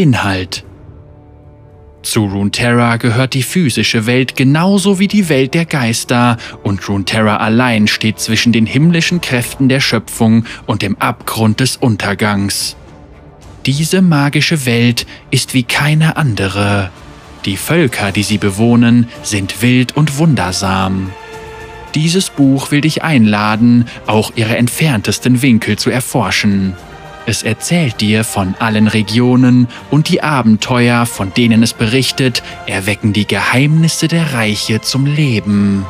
Inhalt. Zu Runeterra gehört die physische Welt genauso wie die Welt der Geister, und Runeterra allein steht zwischen den himmlischen Kräften der Schöpfung und dem Abgrund des Untergangs. Diese magische Welt ist wie keine andere. Die Völker, die sie bewohnen, sind wild und wundersam. Dieses Buch will dich einladen, auch ihre entferntesten Winkel zu erforschen. Es erzählt dir von allen Regionen und die Abenteuer, von denen es berichtet, erwecken die Geheimnisse der Reiche zum Leben.